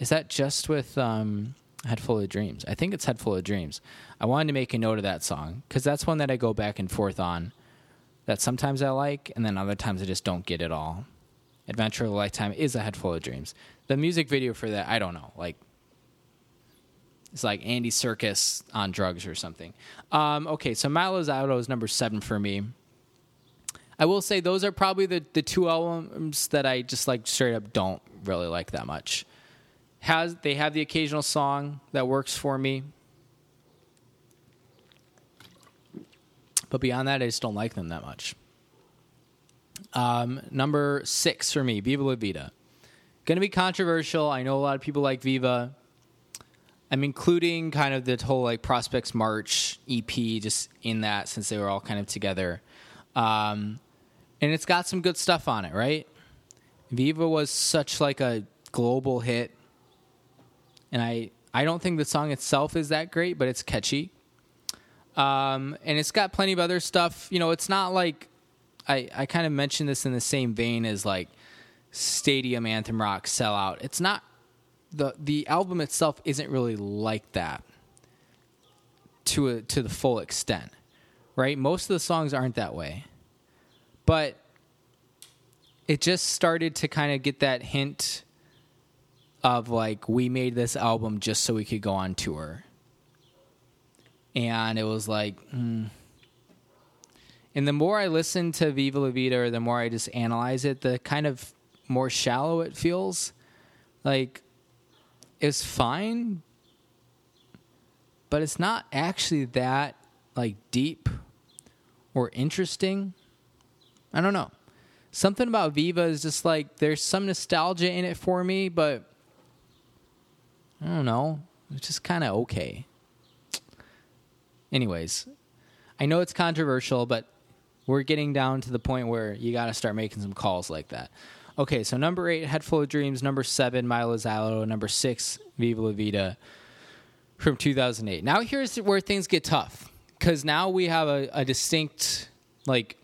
is that just with um, Head Full of Dreams? I think it's Head Full of Dreams. I wanted to make a note of that song because that's one that I go back and forth on. That sometimes I like, and then other times I just don't get it all. Adventure of a Lifetime is a head full of dreams. The music video for that, I don't know. Like it's like Andy Serkis on drugs or something. Um, okay, so Mylo Xyloto is number seven for me. I will say those are probably the, the two albums that I just like straight up don't really like that much. Has they have the occasional song that works for me. But beyond that, I just don't like them that much. Um, number six for me, Viva La Vida. Going to be controversial. I know a lot of people like Viva. I'm including kind of the whole like Prospekt's March EP just in that since they were all kind of together. Um, and it's got some good stuff on it, right? Viva was such like a global hit. And I I don't think the song itself is that great, but it's catchy. Um, and it's got plenty of other stuff. You know, it's not like I, I kind of mentioned this in the same vein as like stadium anthem rock sellout. It's not the the album itself isn't really like that to a, to the full extent, right? Most of the songs aren't that way, but it just started to kind of get that hint of like we made this album just so we could go on tour, and it was like. Mm, and the more I listen to Viva La Vida, or the more I just analyze it, the kind of more shallow it feels. Like it's fine, but it's not actually that like deep or interesting. I don't know. Something about Viva is just like there's some nostalgia in it for me, but I don't know. It's just kind of okay. Anyways, I know it's controversial, but we're getting down to the point where you got to start making some calls like that. Okay, so number eight, Head Full of Dreams. Number seven, Mylo Xyloto. Number six, Viva La Vida from 2008. Now here's where things get tough because now we have a, a distinct like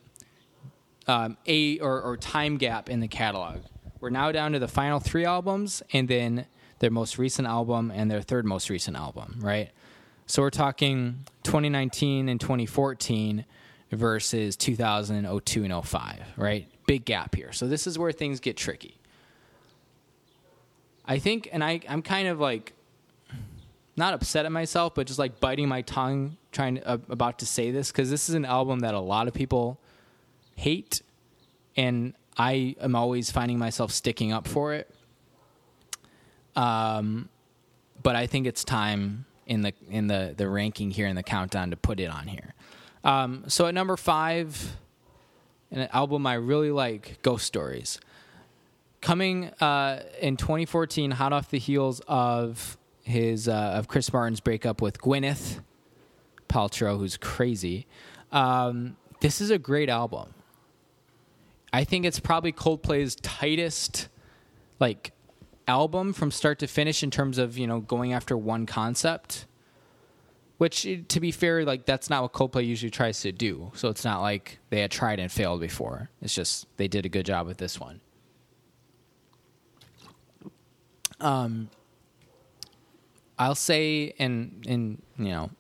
um, a or, or time gap in the catalog. We're now down to the final three albums and then their most recent album and their third most recent album, right? So we're talking 2019 and 2014 versus 2002 and 05, right? Big gap here. So this is where things get tricky. I think, and I, I'm kind of like not upset at myself, but just like biting my tongue trying to, uh, about to say this because this is an album that a lot of people hate, and I am always finding myself sticking up for it. Um, but I think it's time in the in the the ranking here in the countdown to put it on here. Um, so at number five, an album I really like, Ghost Stories. Coming uh, in 2014, hot off the heels of his uh, of Chris Martin's breakup with Gwyneth Paltrow, who's crazy. Um, this is a great album. I think it's probably Coldplay's tightest, like, album from start to finish in terms of you know going after one concept. Which, to be fair, like that's not what Coldplay usually tries to do. So it's not like they had tried and failed before. It's just they did a good job with this one. Um, I'll say, and and you know,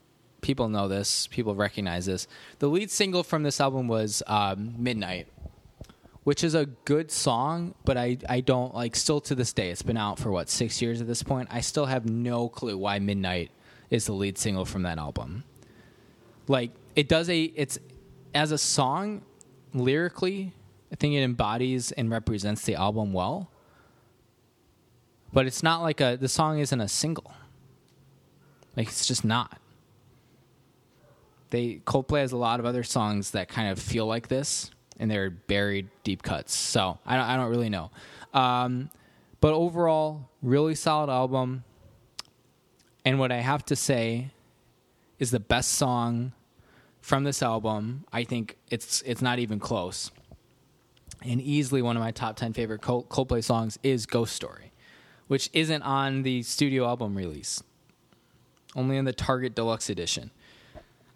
people know this, people recognize this. The lead single from this album was um, "Midnight," which is a good song, but I, I don't like still to this day. It's been out for what six years at this point. I still have no clue why Midnight is the lead single from that album. Like it does a it's as a song lyrically, I think it embodies and represents the album well. But it's not like a the song isn't a single. Like it's just not. They Coldplay has a lot of other songs that kind of feel like this and they're buried deep cuts. So I don't, I don't really know. Um, but overall, really solid album. And what I have to say is the best song from this album. I think it's it's not even close. And easily one of my top ten favorite Coldplay songs is "Ghost Story," which isn't on the studio album release, only in the Target Deluxe Edition.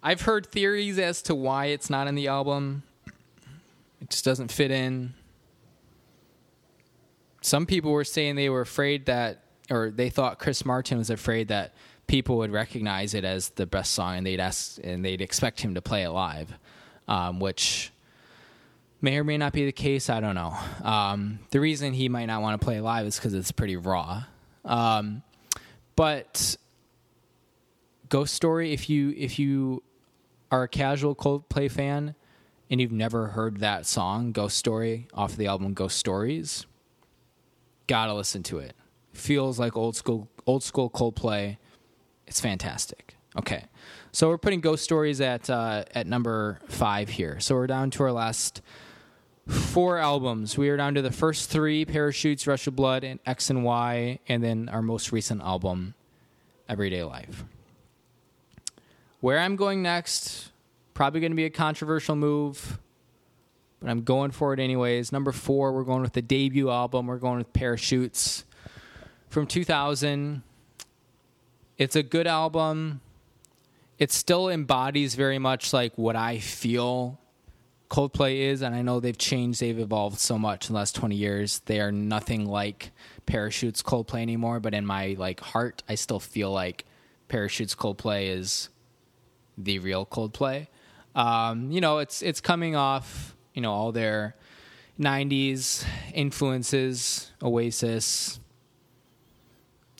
I've heard theories as to why it's not in the album. It just doesn't fit in. Some people were saying they were afraid that, or they thought Chris Martin was afraid that people would recognize it as the best song and they'd ask and they'd expect him to play it live, um, which may or may not be the case. I don't know. Um, the reason he might not want to play live is because it's pretty raw. Um, but Ghost Story, if you if you are a casual Coldplay fan, and you've never heard that song, Ghost Story, off the album Ghost Stories, gotta listen to it. Feels like old school old school Coldplay. It's fantastic. Okay, so we're putting Ghost Stories at uh, at number five here. So we're down to our last four albums. We are down to the first three: Parachutes, Rush of Blood, and X and Y, and then our most recent album, Everyday Life. Where I'm going next Probably going to be a controversial move, but I'm going for it anyways. Number four, we're going with the debut album. We're going with Parachutes from 2000. It's a good album. It still embodies very much like what I feel Coldplay is, and I know they've changed, they've evolved so much in the last 20 years. They are nothing like Parachutes Coldplay anymore, but in my like heart, I still feel like Parachutes Coldplay is the real Coldplay. Um, you know, it's it's coming off, you know, all their '90s influences, Oasis,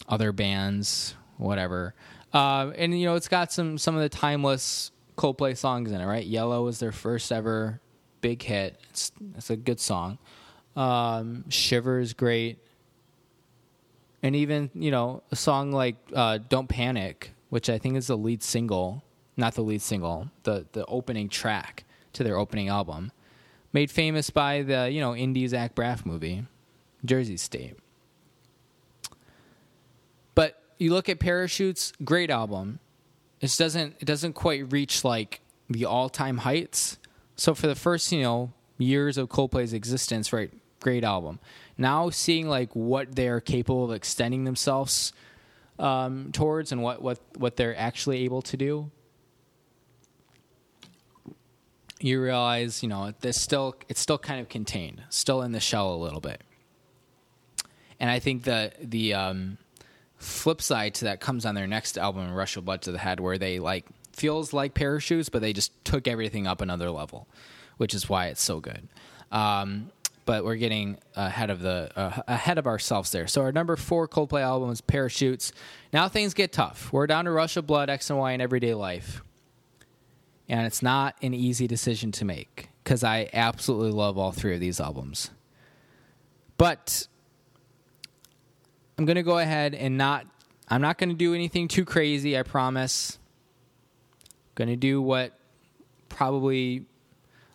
other bands, whatever. Uh, and you know, it's got some some of the timeless Coldplay songs in it, right? Yellow was their first ever big hit. It's it's a good song. Um, Shiver is great, and even you know a song like uh, "Don't Panic," which I think is the lead single not the lead single, the the opening track to their opening album, made famous by the you know indie Zach Braff movie, Jersey State. But you look at Parachutes, great album. It doesn't it doesn't quite reach like the all time heights. So for the first you know years of Coldplay's existence, right, great album. Now seeing like what they're capable of extending themselves um, towards and what, what what they're actually able to do you realize, you know, this still it's still kind of contained, still in the shell a little bit. And I think the the um, flip side to that comes on their next album, Rush of Blood to the Head, where they like feels like parachutes, but they just took everything up another level, which is why it's so good. Um, but we're getting ahead of the uh, ahead of ourselves there. So our number four Coldplay album is Parachutes. Now things get tough. We're down to Rush of Blood, X and Y, and Everyday Life and it's not an easy decision to make because I absolutely love all three of these albums. But I'm going to go ahead and not, I'm not going to do anything too crazy, I promise. I'm going to do what probably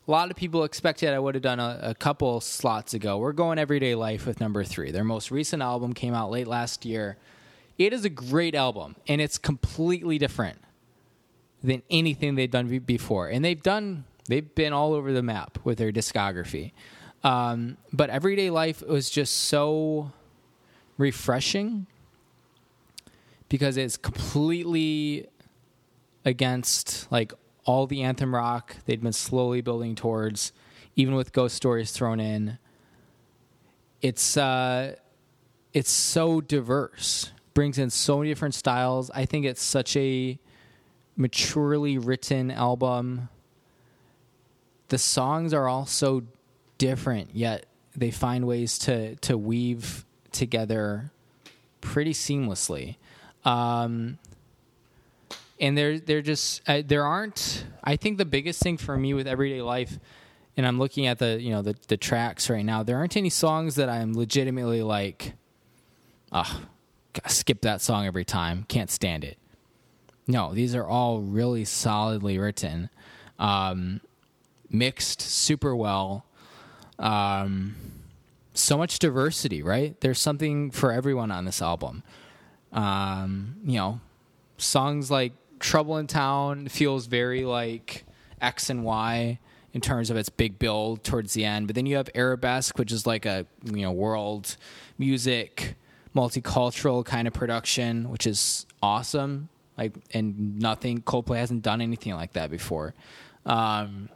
a lot of people expected I would have done a, a, couple slots ago. We're going Everyday Life with number three. Their most recent album came out late last year. It is a great album, and it's completely different than anything they've done before. And they've done, they've been all over the map with their discography. Um, but Everyday Life was just so refreshing because it's completely against like all the anthem rock they'd been slowly building towards, even with ghost stories thrown in. It's uh, it's so diverse, brings in so many different styles. I think it's such a maturely written album. The songs are all so different, yet they find ways to to weave together pretty seamlessly. Um, and they're they're just uh, there aren't. I think the biggest thing for me with everyday life, and I'm looking at the you know the the tracks right now. There aren't any songs that I'm legitimately like, ah, skip that song every time. Can't stand it. No, these are all really solidly written, um, mixed super well. Um, so much diversity, right? There's something for everyone on this album. Um, you know, songs like Trouble in Town feels very like X and Y in terms of its big build towards the end. But then you have Arabesque, which is like a you know world music, multicultural kind of production, which is awesome. Like and nothing Coldplay hasn't done anything like that before. Um,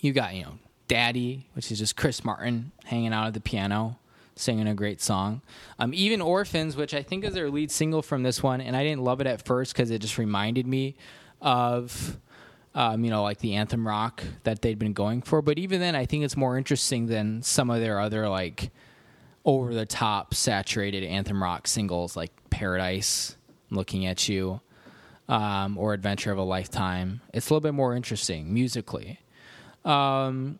you got you know Daddy, which is just Chris Martin hanging out at the piano singing a great song. Um, even Orphans, which I think is their lead single from this one, and I didn't love it at first because it just reminded me of. Um, you know, like the anthem rock that they'd been going for. But even then, I think it's more interesting than some of their other like over the top saturated anthem rock singles like Paradise, Looking at You, um, or Adventure of a Lifetime. It's a little bit more interesting musically. Um,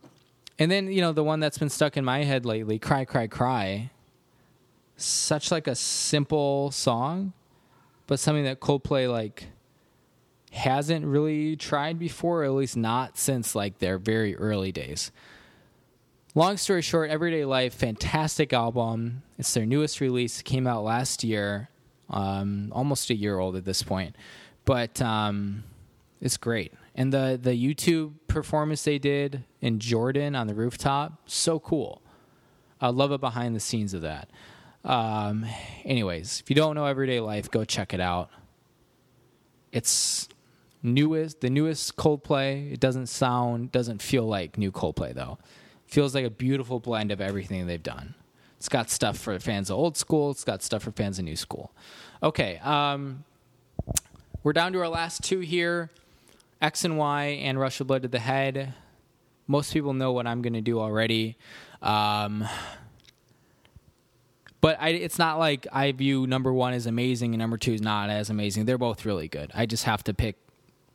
and then, you know, the one that's been stuck in my head lately, Cry, Cry, Cry. Such like a simple song, but something that Coldplay like hasn't really tried before, or at least not since like their very early days. Long story short, Everyday Life, fantastic album. It's their newest release. Came out last year, um, almost a year old at this point, but um, it's great. And the the YouTube performance they did in Jordan on the rooftop, so cool. I love it behind the scenes of that. Um, anyways, if you don't know Everyday Life, go check it out. It's newest, the newest Coldplay. It doesn't sound, doesn't feel like new Coldplay though. It feels like a beautiful blend of everything they've done. It's got stuff for fans of old school. It's got stuff for fans of new school. Okay, um, we're down to our last two here. X and Y and Rush of Blood to the head. Most people know what I'm going to do already. Um, but I, it's not like I view number one as amazing and number two is not as amazing. They're both really good. I just have to pick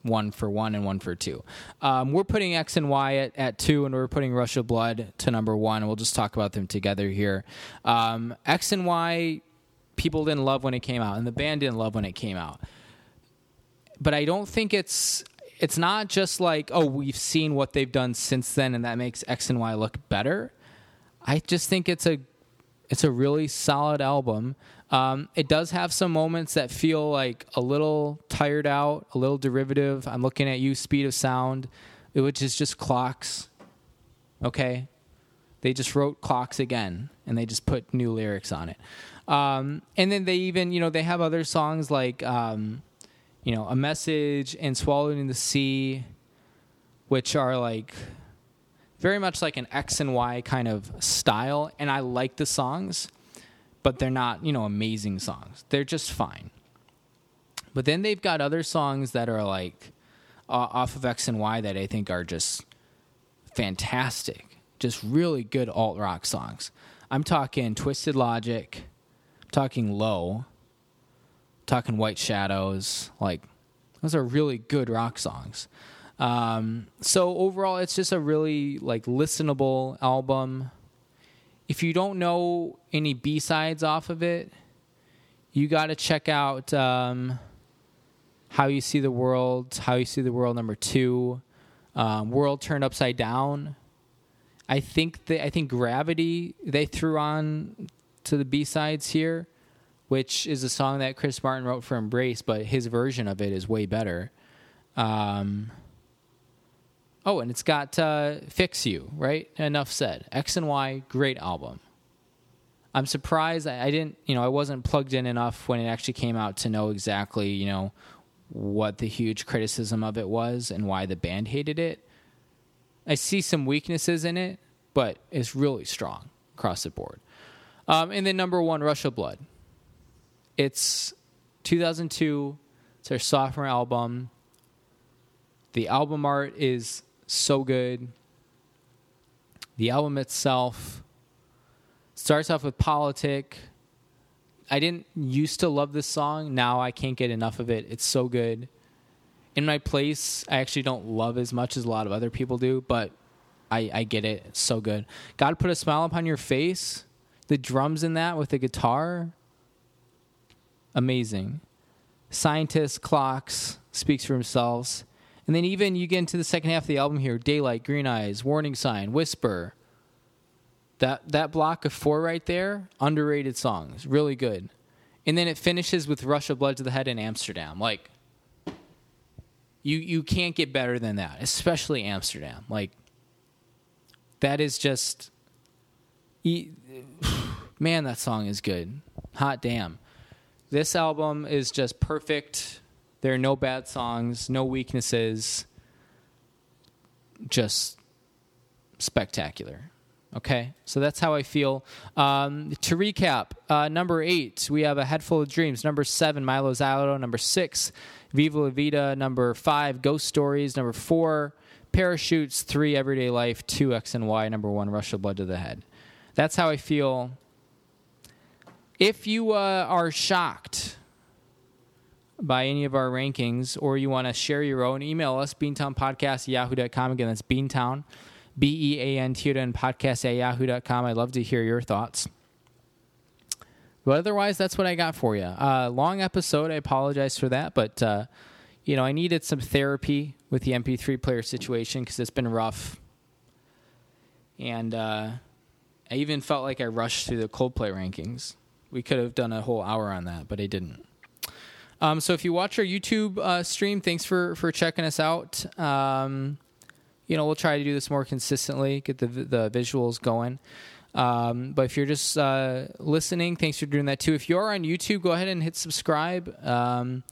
one for one and one for two. Um, we're putting X and Y at, at two, and we're putting Rush of Blood to number one. We'll just talk about them together here. Um, X and Y, people didn't love when it came out, and the band didn't love when it came out. But I don't think it's it's not just like oh we've seen what they've done since then and that makes X and Y look better. I just think it's a it's a really solid album. Um, it does have some moments that feel like a little tired out, a little derivative. I'm looking at you, Speed of Sound, which is just clocks. Okay, they just wrote clocks again, and they just put new lyrics on it. Um, and then they even, you know, they have other songs like um, you know, a message and swallowed in the sea, which are like very much like an X and Y kind of style. And I like the songs, but they're not, you know, amazing songs. They're just fine. But then they've got other songs that are like uh, off of X and Y that I think are just fantastic. Just really good alt rock songs. I'm talking Twisted Logic, I'm talking Low, talking White Shadows. Like those are really good rock songs. Um, so overall, it's just a really like listenable album. If you don't know any B sides off of it, you got to check out um, "How You See the World." "How You See the World" number two, um, "World Turned Upside Down." I think they, I think "Gravity" they threw on to the B sides here which is a song that Chris Martin wrote for Embrace, but his version of it is way better. Um, oh, and it's got uh, Fix You, right? Enough said. X and Y, great album. I'm surprised I, didn't, you know, I wasn't plugged in enough when it actually came out to know exactly, you know, what the huge criticism of it was and why the band hated it. I see some weaknesses in it, but it's really strong across the board. Um, and then number one, Rush of Blood. It's 2002. It's their sophomore album. The album art is so good. the album itself starts off with Politik. I didn't used to love this song. Now I can't get enough of it. It's so good. In my place, I actually don't love as much as a lot of other people do, but I, I get it. It's so good. God put a smile upon your face. The drums in that with the guitar, amazing. Scientists, clocks, speaks for themselves. And then even you get into the second half of the album here, Daylight, Green Eyes, Warning Sign, Whisper. That that block of four right there, underrated songs, really good. And then it finishes with Rush of Blood to the Head in Amsterdam. Like you you can't get better than that, especially Amsterdam. Like that is just [SIGHS] man, that song is good. Hot damn. This album is just perfect. There are no bad songs, no weaknesses. Just spectacular. Okay, so that's how I feel. Um, to recap, uh, number eight, we have A Head Full of Dreams. Number seven, Mylo Xyloto. Number six, Viva La Vida. Number five, Ghost Stories. Number four, Parachutes. Three, Everyday Life. Two, X and Y. Number one, Rush of Blood to the Head. That's how I feel. If you uh, are shocked by any of our rankings or you want to share your own, email us, beantownpodcast yahoo.com. Again, that's beantown, B E A N T O N podcast at yahoo.com. I'd love to hear your thoughts. But otherwise, that's what I got for you. Uh, long episode. I apologize for that, but uh, you know I needed some therapy with the MP3 player situation because it's been rough, and uh, I even felt like I rushed through the Coldplay rankings. We could have done a whole hour on that, but I didn't. Um, so if you watch our YouTube uh, stream, thanks for for checking us out. Um, you know, we'll try to do this more consistently, get the the visuals going. Um, but if you're just uh, listening, thanks for doing that too. If you're on YouTube, go ahead and hit subscribe. Um,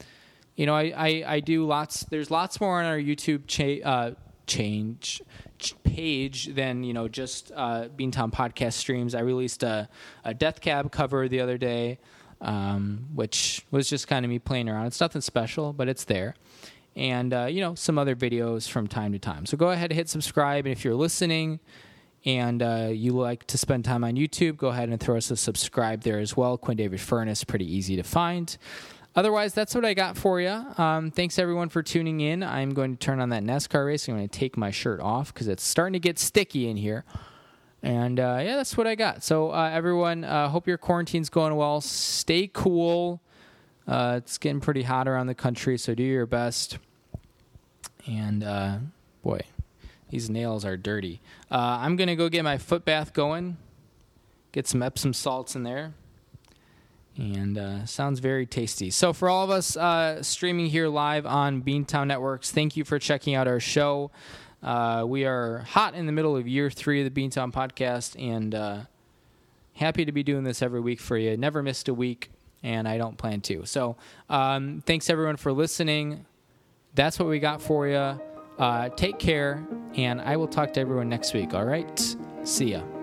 you know, I, I, I, do lots. There's lots more on our YouTube cha- uh, change page than you know just uh, Beantown podcast streams. I released a, a Death Cab cover the other day um, which was just kind of me playing around. It's nothing special, but it's there. And, uh, you know, some other videos from time to time. So go ahead and hit subscribe. And if you're listening and uh, you like to spend time on YouTube, go ahead and throw us a subscribe there as well. Quinn David Furness, pretty easy to find. Otherwise, that's what I got for you. Um, thanks everyone for tuning in. I'm going to turn on that NASCAR race. I'm going to take my shirt off because it's starting to get sticky in here. And uh, yeah, that's what I got. So uh, everyone, uh, hope your quarantine's going well. Stay cool. Uh, it's getting pretty hot around the country, so do your best. And uh, boy, these nails are dirty. Uh, I'm gonna go get my foot bath going. Get some Epsom salts in there. And sounds very tasty. So, for all of us streaming here live on Beantown Networks, thank you for checking out our show. Uh, we are hot in the middle of year three of the Beantown podcast and uh, happy to be doing this every week for you. Never missed a week, and I don't plan to. So, um, thanks everyone for listening. That's what we got for you. Uh, take care, and I will talk to everyone next week. All right? See ya.